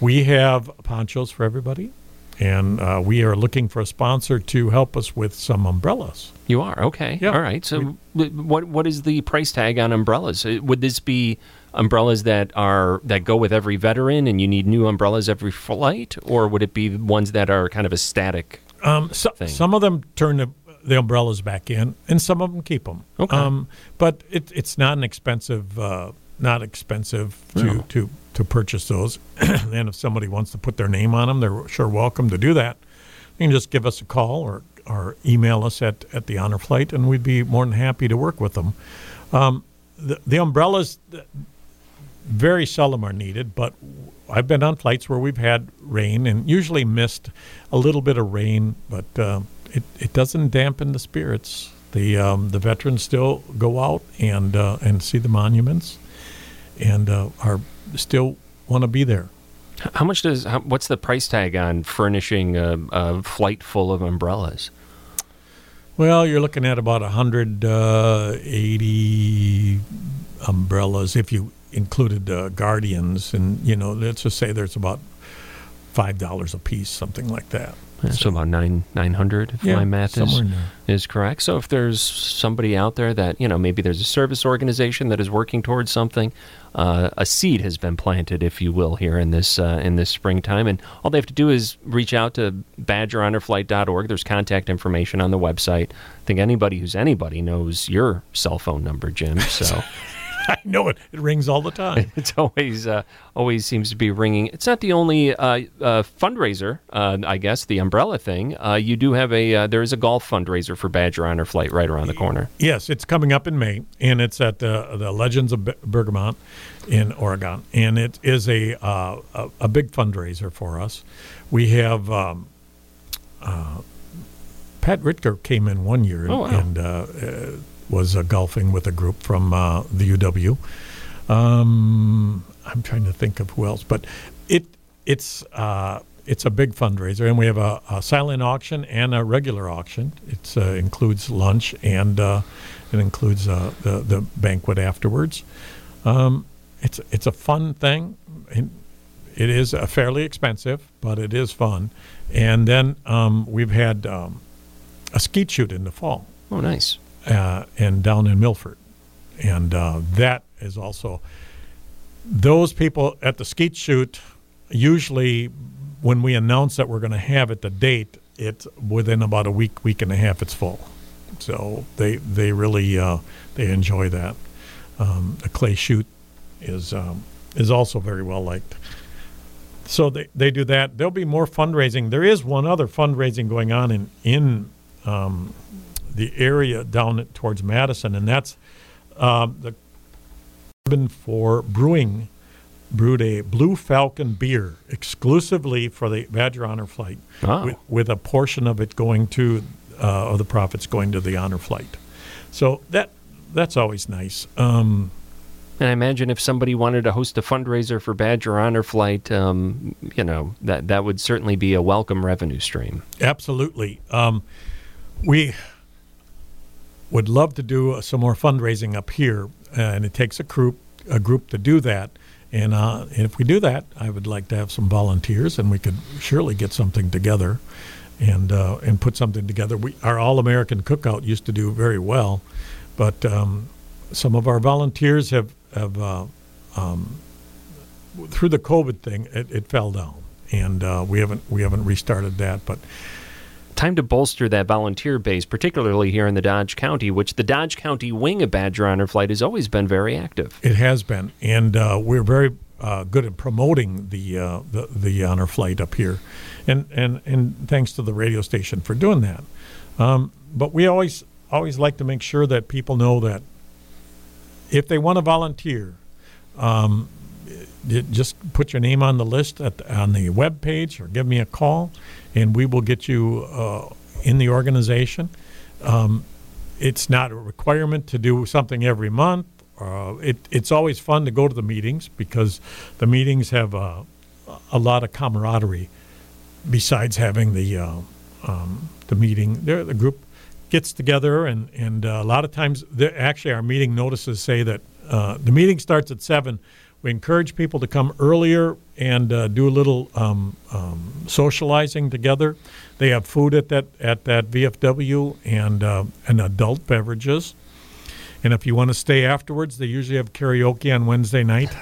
We have ponchos for everybody, and uh, we are looking for a sponsor to help us with some umbrellas. You are okay. Yeah. All right. So, w- what what is the price tag on umbrellas? Uh, Would this be umbrellas that are that go with every veteran, and you need new umbrellas every flight, or would it be ones that are kind of a static? Um, so, some of them turn the, the umbrellas back in, and some of them keep them. Okay. Um, but it, it's not an expensive, uh, not expensive to, No. to, to purchase those. and if somebody wants to put their name on them, they're sure welcome to do that. You can just give us a call or, or email us at, at the Honor Flight, and we'd be more than happy to work with them. Um, the, the umbrellas very seldom are needed, but I've been on flights where we've had rain and usually missed a little bit of rain, but uh, it, it doesn't dampen the spirits. The um, the veterans still go out and uh, and see the monuments, and uh, are still want to be there. How much does? How, what's the price tag on furnishing a, a flight full of umbrellas? Well, you're looking at about 180 umbrellas if you included uh, guardians, and you know, let's just say there's about five dollars a piece, something like that. Yeah, so about nine nine hundred, if Yeah, my math is somewhere in there. is correct. So if there's somebody out there that you know maybe there's a service organization that is working towards something, uh, a seed has been planted, if you will, here in this uh, in this springtime, and all they have to do is reach out to BadgerHonorFlight.org. There's contact information on the website. I think anybody who's anybody knows your cell phone number, Jim. So. I know it. It rings all the time. it's always uh, always seems to be ringing. It's not the only uh, uh, fundraiser, uh, I guess, the umbrella thing. Uh, you do have a uh, there is a golf fundraiser for Badger Honor Flight right around the corner. Yes, it's coming up in May, and it's at the the Legends of Be- Bergamont in Oregon, and it is a uh, a, a big fundraiser for us. We have um, uh, Pat Richter came in one year, Oh, wow. and uh, uh, was uh, golfing with a group from uh, the UW. Um, I'm trying to think of who else, but it it's uh, it's a big fundraiser, and we have a, a silent auction and a regular auction. It uh, includes lunch and uh, it includes uh, the the banquet afterwards. Um, it's it's a fun thing. It is fairly expensive, but it is fun. And then um, we've had um, a skeet shoot in the fall. Oh, nice. Uh, and down in Milford, and uh, that is also those people at the skeet shoot. Usually, when we announce that we're going to have it, the date, it's within about a week, week and a half, it's full. So they they really uh, they enjoy that. Um, the clay shoot is um, is also very well liked. So they, they do that. There'll be more fundraising. There is one other fundraising going on in in um, the area down towards Madison, and that's um, the for brewing brewed a Blue Falcon beer exclusively for the Badger Honor Flight, oh. with, with, a portion of it going to uh, of the profits going to the Honor Flight. So that that's always nice. Um, and I imagine if somebody wanted to host a fundraiser for Badger Honor Flight, um, you know that that would certainly be a welcome revenue stream. Absolutely. Um, we would love to do some more fundraising up here, and it takes a group a group to do that. And, uh, if we do that, I would like to have some volunteers, and we could surely get something together, and uh, and put something together. We our All American Cookout used to do very well, but um, some of our volunteers have have uh, um, through the COVID thing, it, it fell down, and uh, we haven't we haven't restarted that. But time to bolster that volunteer base, particularly here in the Dodge County, which the Dodge County wing of Badger Honor Flight has always been very active. It has been, and uh, we're very uh, good at promoting the, uh, the the honor flight up here, and and and thanks to the radio station for doing that. Um, but we always always like to make sure that people know that if they want to volunteer, um, just put your name on the list at on the web page or give me a call, and we will get you uh, in the organization. Um, it's not a requirement to do something every month. Uh, it, it's always fun to go to the meetings because the meetings have uh, a lot of camaraderie. Besides having the uh, um, the meeting, the group gets together, and and uh, a lot of times, actually, our meeting notices say that uh, the meeting starts at seven. We encourage people to come earlier and uh, do a little um, um, socializing together. They have food at that at that VFW and uh, and adult beverages. And if you want to stay afterwards, they usually have karaoke on Wednesday night.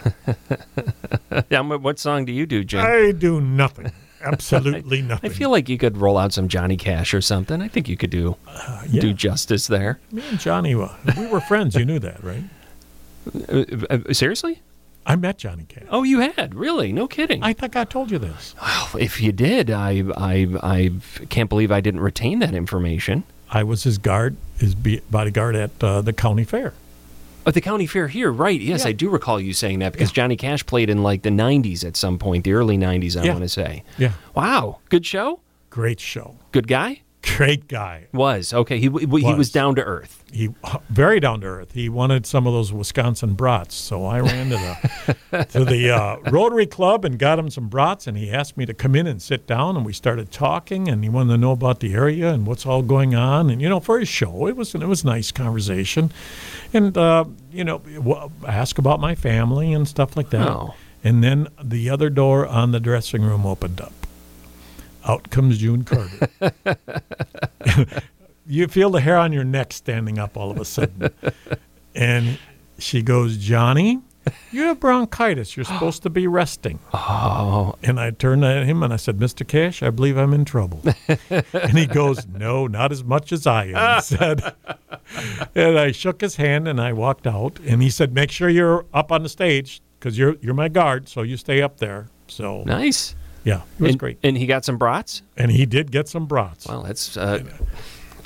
yeah, what song do you do, Jim? I do nothing. Absolutely nothing. I feel like you could roll out some Johnny Cash or something. I think you could do uh, yeah. do justice there. Me and Johnny, uh, we were friends. You knew that, right? Uh, uh, seriously? I met Johnny Cash. Oh, you had really? No kidding. I think I told you this. Well, if you did, I I I can't believe I didn't retain that information. I was his guard, his bodyguard at uh, the county fair. At the county fair here, right? Yes, yeah. I do recall you saying that because yeah. Johnny Cash played in like the '90s at some point, the early '90s. I yeah. want to say. Yeah. Wow, good show. Great show. Good guy. Great guy. Was okay. He he was, was down to earth. He very down to earth. He wanted some of those Wisconsin brats, so I ran to the to the uh, Rotary Club and got him some brats, and he asked me to come in and sit down, and we started talking, and he wanted to know about the area and what's all going on, and you know, for his show, it was it was nice conversation, and uh, you know, ask about my family and stuff like that. Oh. And then the other door on the dressing room opened up out comes June Carter. you feel the hair on your neck standing up all of a sudden. and she goes, Johnny, you have bronchitis. You're supposed to be resting. Oh. And I turned at him and I said, Mr. Cash, I believe I'm in trouble. and he goes, No, not as much as I am, he said. and I shook his hand and I walked out. And he said, Make sure you're up on the stage because you're, you're my guard, so you stay up there. So Nice. Yeah, it was and, great. And he got some brats? And he did get some brats. Well, that's uh,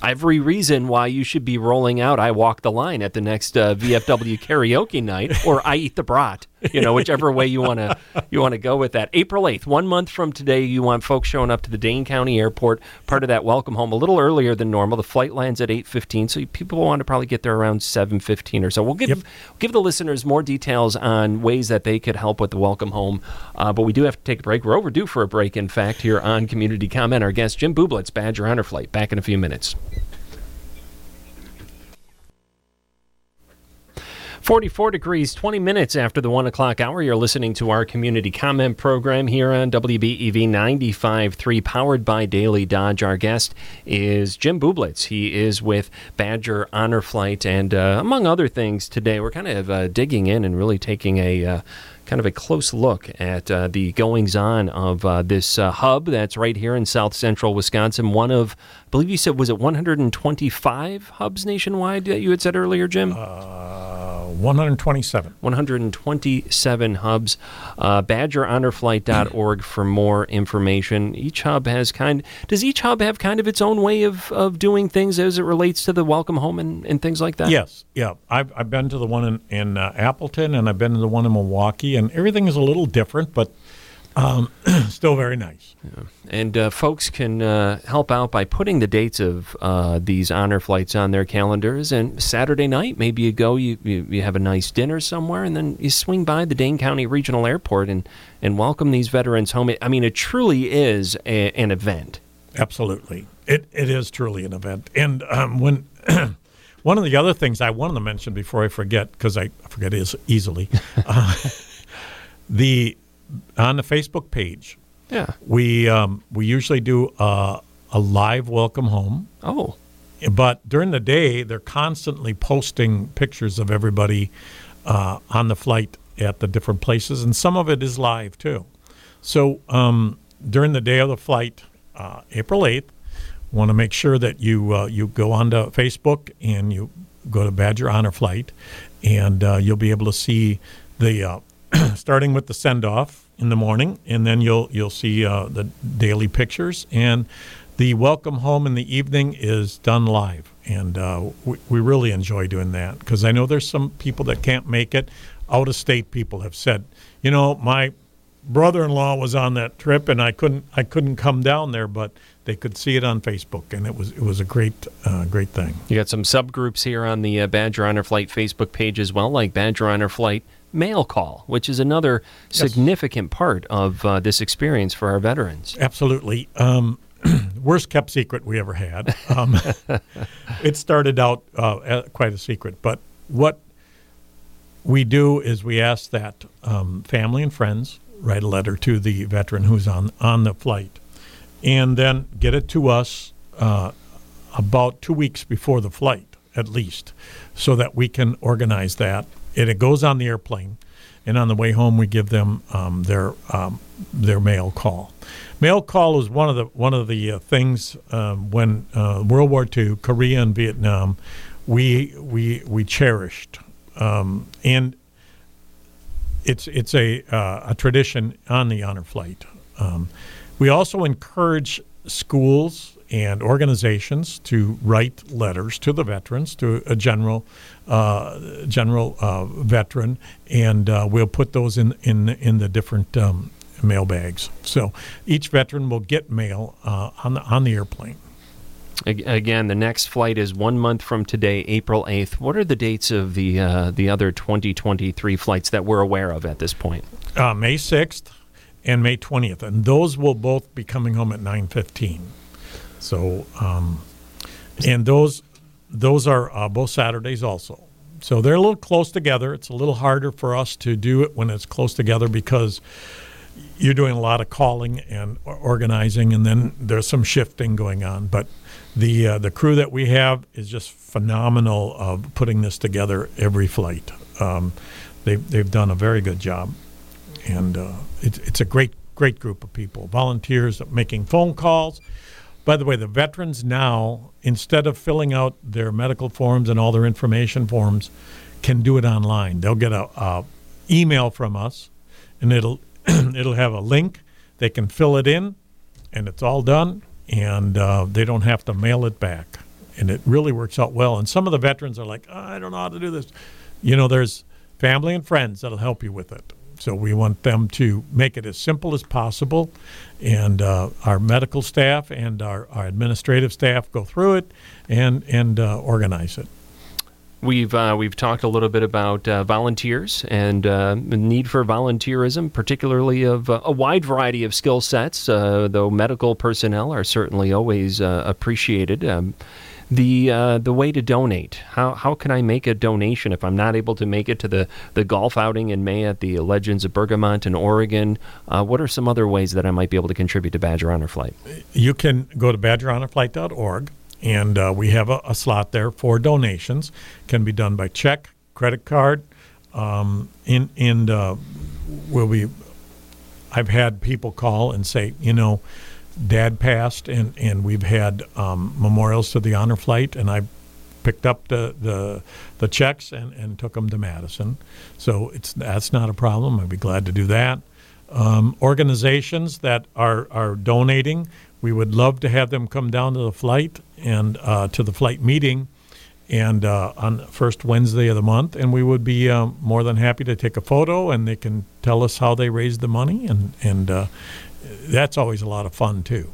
every reason why you should be rolling out I Walk the Line at the next uh, VFW karaoke night or I Eat the Brat. You know, whichever way you want to you want to go with that. April eighth, one month from today, you want folks showing up to the Dane County Airport, part of that welcome home, a little earlier than normal. The flight lands at eight fifteen, so people want to probably get there around seven fifteen or so. We'll give yep. give the listeners more details on ways that they could help with the welcome home. Uh, but we do have to take a break. We're overdue for a break, in fact, here on Community Comment. Our guest Jim Bublitz, Badger Honor Flight, back in a few minutes. 44 degrees, 20 minutes after the 1 o'clock hour. You're listening to our community comment program here on WBEV 95.3, powered by Daily Dodge. Our guest is Jim Bublitz. He is with Badger Honor Flight. And uh, among other things, today we're kind of uh, digging in and really taking a. Uh, kind of a close look at uh, the goings on of uh, this uh, hub that's right here in south central Wisconsin. One of, I believe you said, was it 125 hubs nationwide that you had said earlier, Jim? Uh, 127. 127 hubs. Uh, BadgerHonorFlight.org for more information. Each hub has kind. Does each hub have kind of its own way of, of doing things as it relates to the welcome home and, and things like that? Yes. Yeah. I've, I've been to the one in, in uh, Appleton and I've been to the one in Milwaukee, and everything is a little different, but um, still very nice. Yeah. And uh, folks can uh, help out by putting the dates of uh, these honor flights on their calendars. And Saturday night, maybe you go, you, you, you, have a nice dinner somewhere, and then you swing by the Dane County Regional Airport and, and welcome these veterans home. I mean, it truly is a, an event. Absolutely. It, it is truly an event. And um, when. one of the other things I wanted to mention before I forget, because I forget easily, uh, the on the Facebook page. Yeah. We um, we usually do a, a live welcome home. Oh. But during the day, they're constantly posting pictures of everybody uh, on the flight at the different places, and some of it is live too. So um, during the day of the flight, uh, April eighth, want to make sure that you uh, you go onto Facebook and you go to Badger Honor Flight, and uh, you'll be able to see the uh, starting with the send off in the morning, and then you'll you'll see uh, the daily pictures, and the welcome home in the evening is done live, and uh, we, we really enjoy doing that because I know there's some people that can't make it. Out of state people have said, you know, my brother-in-law was on that trip, and I couldn't I couldn't come down there, but they could see it on Facebook, and it was it was a great uh, great thing. You got some subgroups here on the uh, Badger Honor Flight Facebook page as well, like Badger Honor Flight mail call, which is another yes. significant part of uh, this experience for our veterans. Absolutely. Um, worst kept secret we ever had. Um, it started out uh, quite a secret, but what we do is we ask that um, family and friends write a letter to the veteran who's on on the flight, and then get it to us uh, about two weeks before the flight, at least, so that we can organize that and it goes on the airplane. And on the way home, we give them um, their um, their mail call. Mail call is one of the one of the uh, things um, when uh, World War II, Korea and Vietnam, we we we cherished, um, and it's it's a uh, a tradition on the honor flight. Um, we also encourage schools and organizations to write letters to the veterans, to a general uh, general uh, veteran, and uh, we'll put those in in in the different um, mail bags. So each veteran will get mail uh, on the on the airplane. Again, the next flight is one month from today, April eighth. What are the dates of the uh, the other twenty twenty three flights that we're aware of at this point? Uh, May sixth and May twentieth, and those will both be coming home at nine fifteen. So, um, and those those are uh, both Saturdays also. So they're a little close together. It's a little harder for us to do it when it's close together because you're doing a lot of calling and organizing, and then there's some shifting going on. But the uh, the crew that we have is just phenomenal of putting this together every flight. Um, they've they've done a very good job, and uh, it's it's a great great group of people, volunteers making phone calls by the way, the veterans now, instead of filling out their medical forms and all their information forms, can do it online. They'll get a, a email from us, and it'll it'll have a link. They can fill it in, and it's all done, and uh, they don't have to mail it back. And it really works out well. And some of the veterans are like, oh, I don't know how to do this. You know, there's family and friends that'll help you with it. So we want them to make it as simple as possible, and uh, our medical staff and our, our administrative staff go through it and and uh, organize it. We've uh, we've talked a little bit about uh, volunteers and uh, the need for volunteerism, particularly of uh, a wide variety of skill sets. Uh, though medical personnel are certainly always uh, appreciated. Um, the the way to donate. How how can I make a donation if I'm not able to make it to the, the golf outing in May at the Legends of Bergamont in Oregon? what are some other ways that I might be able to contribute to Badger Honor Flight? You can go to badgerhonorflight.org and uh, we have a, a, slot there for donations. Can be done by check, credit card, um, in and uh, will be. I've had people call and say, you know, Dad passed, and and we've had um, memorials to the honor flight, and I picked up the the, the checks and, and took them to Madison. So it's that's not a problem. I'd be glad to do that. Um, organizations that are are donating we would love to have them come down to the flight and uh, to the flight meeting and uh, on first Wednesday of the month, and we would be um, more than happy to take a photo, and they can tell us how they raised the money, and and uh, that's always a lot of fun too.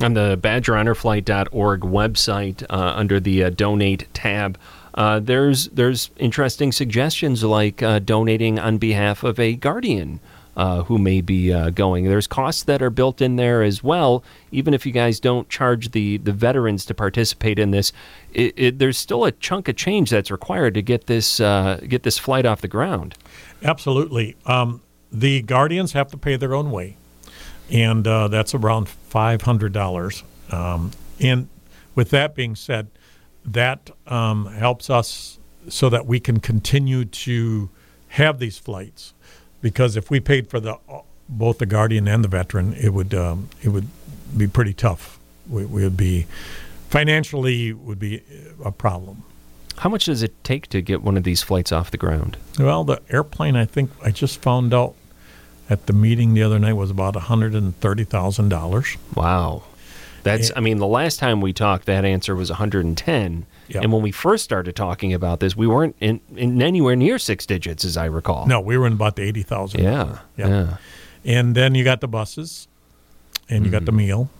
On the BadgerHonorFlight.org website, uh, under the uh, Donate tab, uh, there's there's interesting suggestions like uh, donating on behalf of a guardian uh, who may be uh, going. There's costs that are built in there as well. Even if you guys don't charge the, the veterans to participate in this, it, it, there's still a chunk of change that's required to get this uh, get this flight off the ground. Absolutely. Um, the guardians have to pay their own way, and uh, that's around five hundred dollars. Um, and with that being said, that um, helps us so that we can continue to have these flights because if we paid for the both the guardian and the veteran, it would um, it would be pretty tough. We, we would be financially would be a problem. How much does it take to get one of these flights off the ground? Well, the airplane I think I just found out at the meeting the other night was about hundred and thirty thousand dollars. Wow, that's and, I mean the last time we talked, that answer was one hundred and ten. Yep. And when we first started talking about this, we weren't in, in, anywhere near six digits, as I recall. No, we were in about the 80,000. Yeah, yeah. Yeah. And then you got the buses, and you mm-hmm. got the mm-hmm. meal.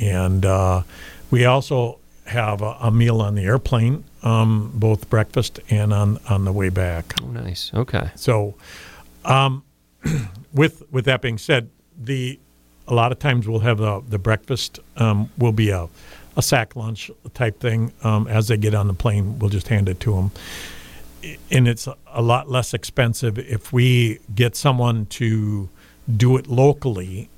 And uh, we also have a, a, meal on the airplane, um, both breakfast and on, on the way back. Oh, nice. Okay. So, um, with with that being said, the a lot of times we'll have the, the breakfast um, will be a a sack lunch type thing. Um, as they get on the plane, we'll just hand it to them. And it's a lot less expensive if we get someone to do it locally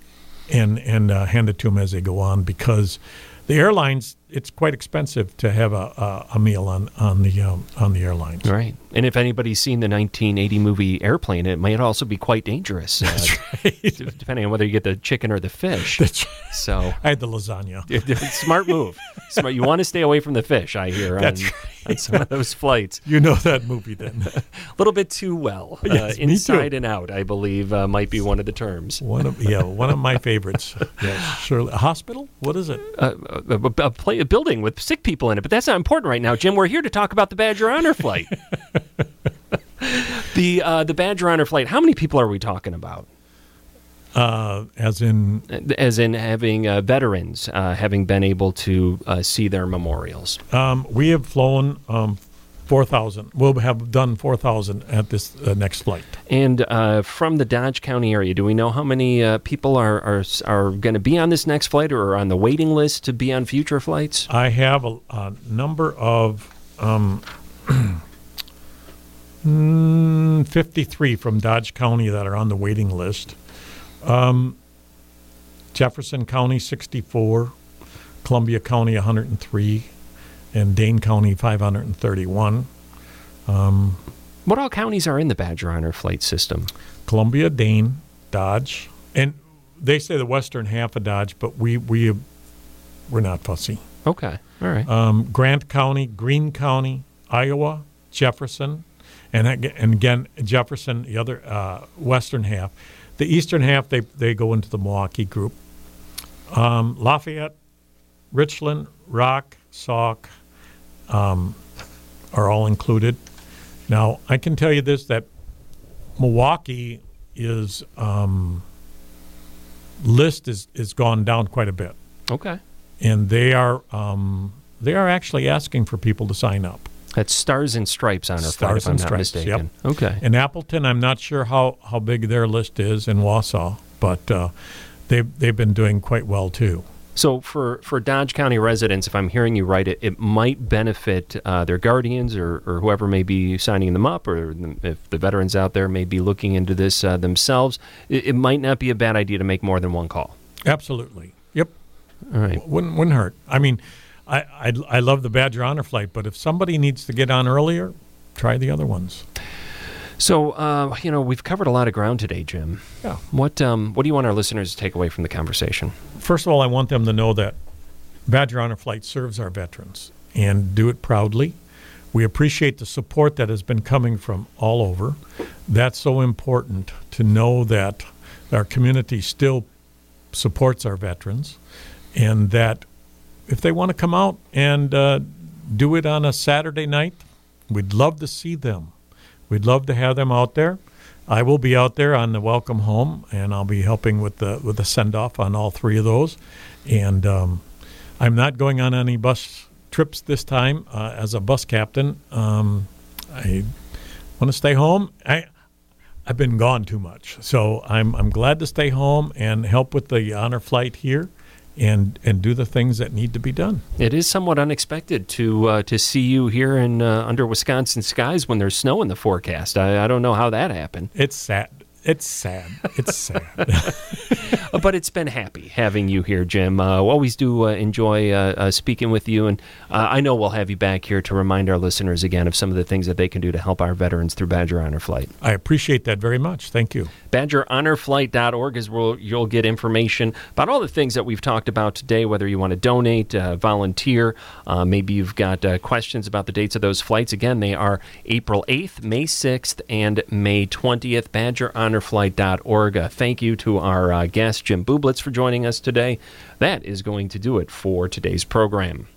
and and uh, hand it to them as they go on because the airlines it's quite expensive to have a, a, a meal on on the um, on the airlines. Right, and if anybody's seen the 1980 movie Airplane, it might also be quite dangerous. Uh, right. Depending on whether you get the chicken or the fish. That's. So I had the lasagna. Smart move. Smart. You want to stay away from the fish. I hear. That's on, right. on some of those flights. You know that movie then. a little bit too well. Yes, uh, inside and out, I believe, uh, might be one of the terms. One of yeah, one of my favorites. yes, surely. A hospital? What is it? Uh, a, a, a, play, a building with sick people in it, but that's not important right now, Jim. We're here to talk about the Badger Honor flight. the uh, the Badger Honor flight. How many people are we talking about? Uh, as in, as in having uh, veterans uh, having been able to uh, see their memorials. Um, we have flown um, 4,000. We'll have done 4,000 at this uh, next flight. And uh, from the Dodge County area, do we know how many uh, people are, are, are going to be on this next flight or are on the waiting list to be on future flights? I have a, a number of um, mm, 53 from Dodge County that are on the waiting list. Um, Jefferson County, 64. Columbia County, 103 and Dane County 531. Um, what all counties are in the Badger Honor flight system? Columbia, Dane, Dodge, and they say the western half of Dodge, but we we we're not fussy. Okay, all right. Um, Grant County, Green County, Iowa, Jefferson, and and again Jefferson, the other uh, western half. The eastern half they they go into the Milwaukee group. Um, Lafayette, Richland, Rock, Sauk, um, are all included. Now, I can tell you this that Milwaukee is um, list is is gone down quite a bit, Okay. and they are um, they are actually asking for people to sign up. That's Stars and Stripes Honor Stars if I'm and not Stripes, mistaken. Okay. In Appleton, I'm not sure how, how big their list is in Wausau, but uh, they they've been doing quite well too. So for, for Dodge County residents, if I'm hearing you right, it, it might benefit uh, their guardians or, or whoever may be signing them up, or if the veterans out there may be looking into this uh, themselves. It, it might not be a bad idea to make more than one call. Absolutely. Yep. All right. Wouldn't wouldn't hurt. I mean, I, I I love the Badger Honor Flight, but if somebody needs to get on earlier, try the other ones. So uh, you know we've covered a lot of ground today, Jim. Yeah. What um, what do you want our listeners to take away from the conversation? First of all, I want them to know that Badger Honor Flight serves our veterans and do it proudly. We appreciate the support that has been coming from all over. That's so important to know that our community still supports our veterans and that if they want to come out and uh, do it on a Saturday night, we'd love to see them. We'd love to have them out there. I will be out there on the welcome home, and I'll be helping with the with the send off on all three of those. And um, I'm not going on any bus trips this time uh, as a bus captain. Um, I want to stay home. I I've been gone too much, so I'm I'm glad to stay home and help with the honor flight here and and do the things that need to be done. It is somewhat unexpected to uh, to see you here in uh, under Wisconsin skies when there's snow in the forecast. I, I don't know how that happened, It's sad. It's sad. It's sad. But it's been happy having you here, Jim. Uh, always do uh, enjoy uh, uh, speaking with you, and uh, I know we'll have you back here to remind our listeners again of some of the things that they can do to help our veterans through Badger Honor Flight. I appreciate that very much. Thank you. BadgerHonorFlight.org is where you'll get information about all the things that we've talked about today, whether you want to donate, uh, volunteer, uh, maybe you've got uh, questions about the dates of those flights. Again, they are April 8th, May 6th, and May 20th. BadgerHonorFlight.org. Uh, thank you to our uh, guest, Jim Bublitz, for joining us today. That is going to do it for today's program.